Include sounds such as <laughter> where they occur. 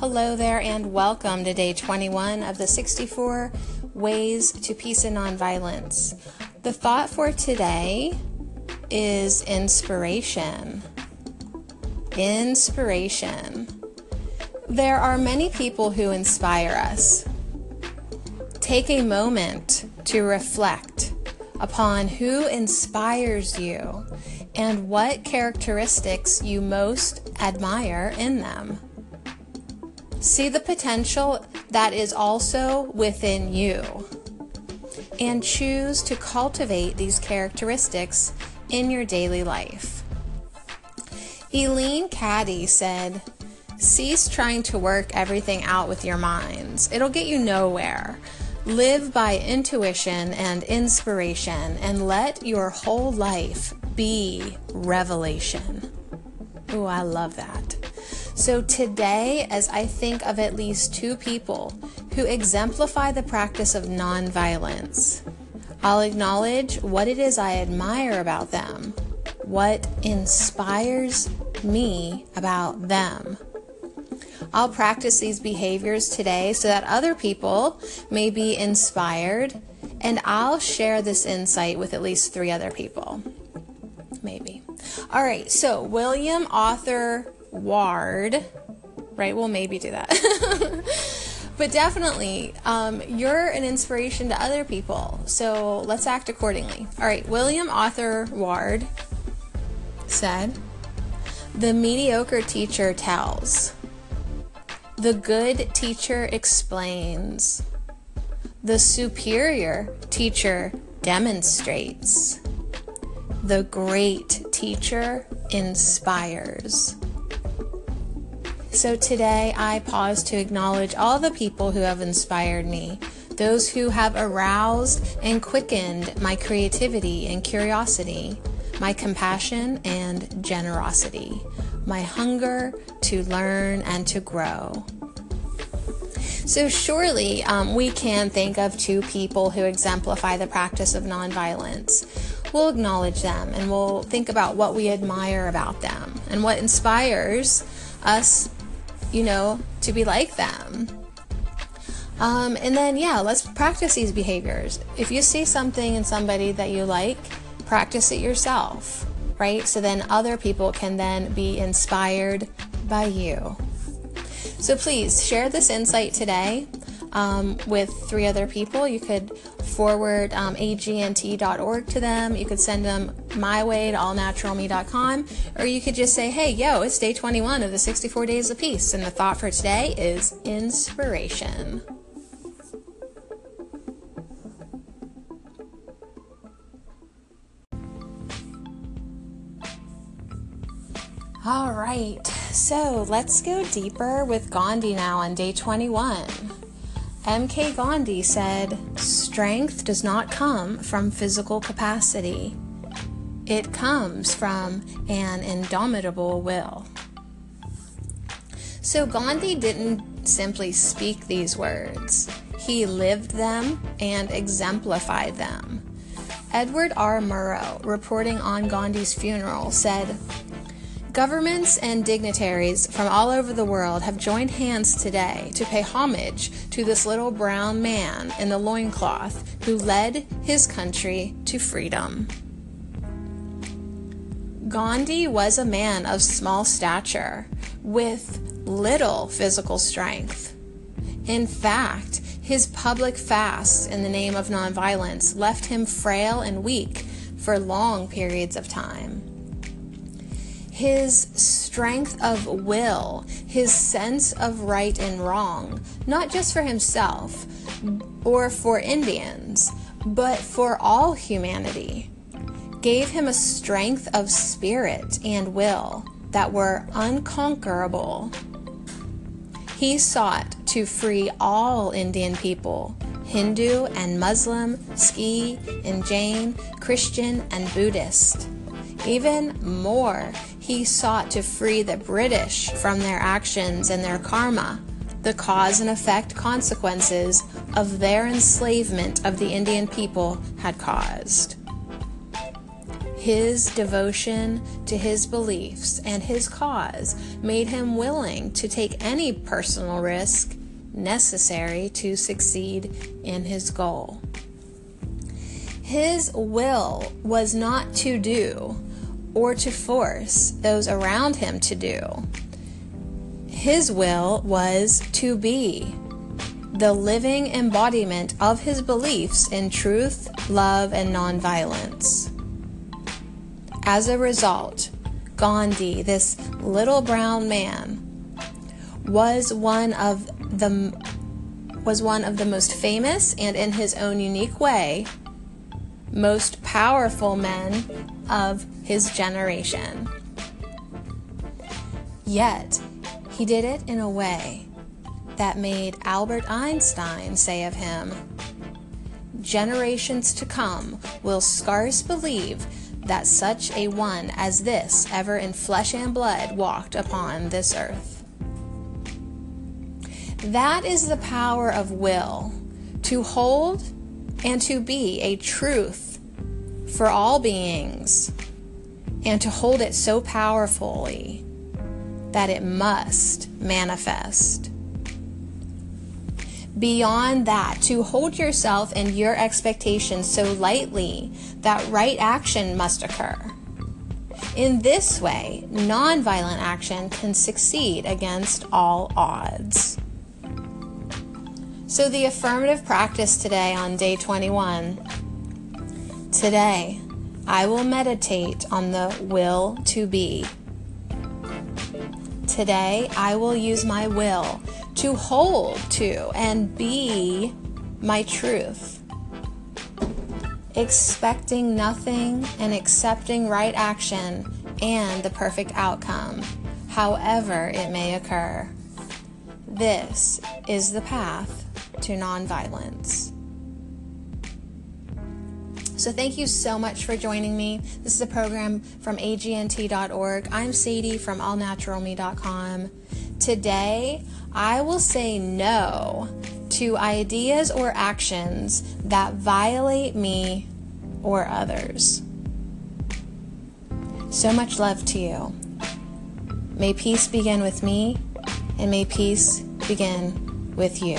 Hello there, and welcome to day 21 of the 64 Ways to Peace and Nonviolence. The thought for today is inspiration. Inspiration. There are many people who inspire us. Take a moment to reflect upon who inspires you and what characteristics you most admire in them. See the potential that is also within you and choose to cultivate these characteristics in your daily life. Eileen Caddy said, Cease trying to work everything out with your minds. It'll get you nowhere. Live by intuition and inspiration and let your whole life be revelation. Oh, I love that. So, today, as I think of at least two people who exemplify the practice of nonviolence, I'll acknowledge what it is I admire about them, what inspires me about them. I'll practice these behaviors today so that other people may be inspired, and I'll share this insight with at least three other people. Maybe. All right, so William Arthur Ward, right? We'll maybe do that. <laughs> but definitely, um, you're an inspiration to other people. So let's act accordingly. All right, William Arthur Ward said, The mediocre teacher tells, the good teacher explains, the superior teacher demonstrates, the great teacher inspires. So today I pause to acknowledge all the people who have inspired me, those who have aroused and quickened my creativity and curiosity, my compassion and generosity, my hunger to learn and to grow. So, surely um, we can think of two people who exemplify the practice of nonviolence. We'll acknowledge them and we'll think about what we admire about them and what inspires us you know, to be like them. Um, and then, yeah, let's practice these behaviors. If you see something in somebody that you like, practice it yourself, right? So then other people can then be inspired by you. So please share this insight today um, with three other people. You could forward um, agnt.org to them. You could send them my way to allnaturalme.com, or you could just say, hey, yo, it's day 21 of the 64 Days of Peace, and the thought for today is inspiration. All right, so let's go deeper with Gandhi now on day 21. M.K. Gandhi said, Strength does not come from physical capacity, it comes from an indomitable will. So Gandhi didn't simply speak these words, he lived them and exemplified them. Edward R. Murrow, reporting on Gandhi's funeral, said, Governments and dignitaries from all over the world have joined hands today to pay homage to this little brown man in the loincloth who led his country to freedom. Gandhi was a man of small stature with little physical strength. In fact, his public fasts in the name of nonviolence left him frail and weak for long periods of time his strength of will, his sense of right and wrong, not just for himself or for Indians, but for all humanity, gave him a strength of spirit and will that were unconquerable. He sought to free all Indian people Hindu and Muslim, Sikh and Jain, Christian and Buddhist. Even more, he sought to free the British from their actions and their karma, the cause and effect consequences of their enslavement of the Indian people had caused. His devotion to his beliefs and his cause made him willing to take any personal risk necessary to succeed in his goal. His will was not to do or to force those around him to do. His will was to be the living embodiment of his beliefs in truth, love, and nonviolence. As a result, Gandhi, this little brown man, was one of the was one of the most famous and in his own unique way most powerful men of his generation. Yet, he did it in a way that made Albert Einstein say of him, Generations to come will scarce believe that such a one as this ever in flesh and blood walked upon this earth. That is the power of will to hold and to be a truth for all beings and to hold it so powerfully that it must manifest. Beyond that, to hold yourself and your expectations so lightly that right action must occur. In this way, nonviolent action can succeed against all odds. So, the affirmative practice today on day 21. Today, I will meditate on the will to be. Today, I will use my will to hold to and be my truth. Expecting nothing and accepting right action and the perfect outcome, however it may occur. This is the path to nonviolence. So, thank you so much for joining me. This is a program from agnt.org. I'm Sadie from allnaturalme.com. Today, I will say no to ideas or actions that violate me or others. So much love to you. May peace begin with me, and may peace begin with you.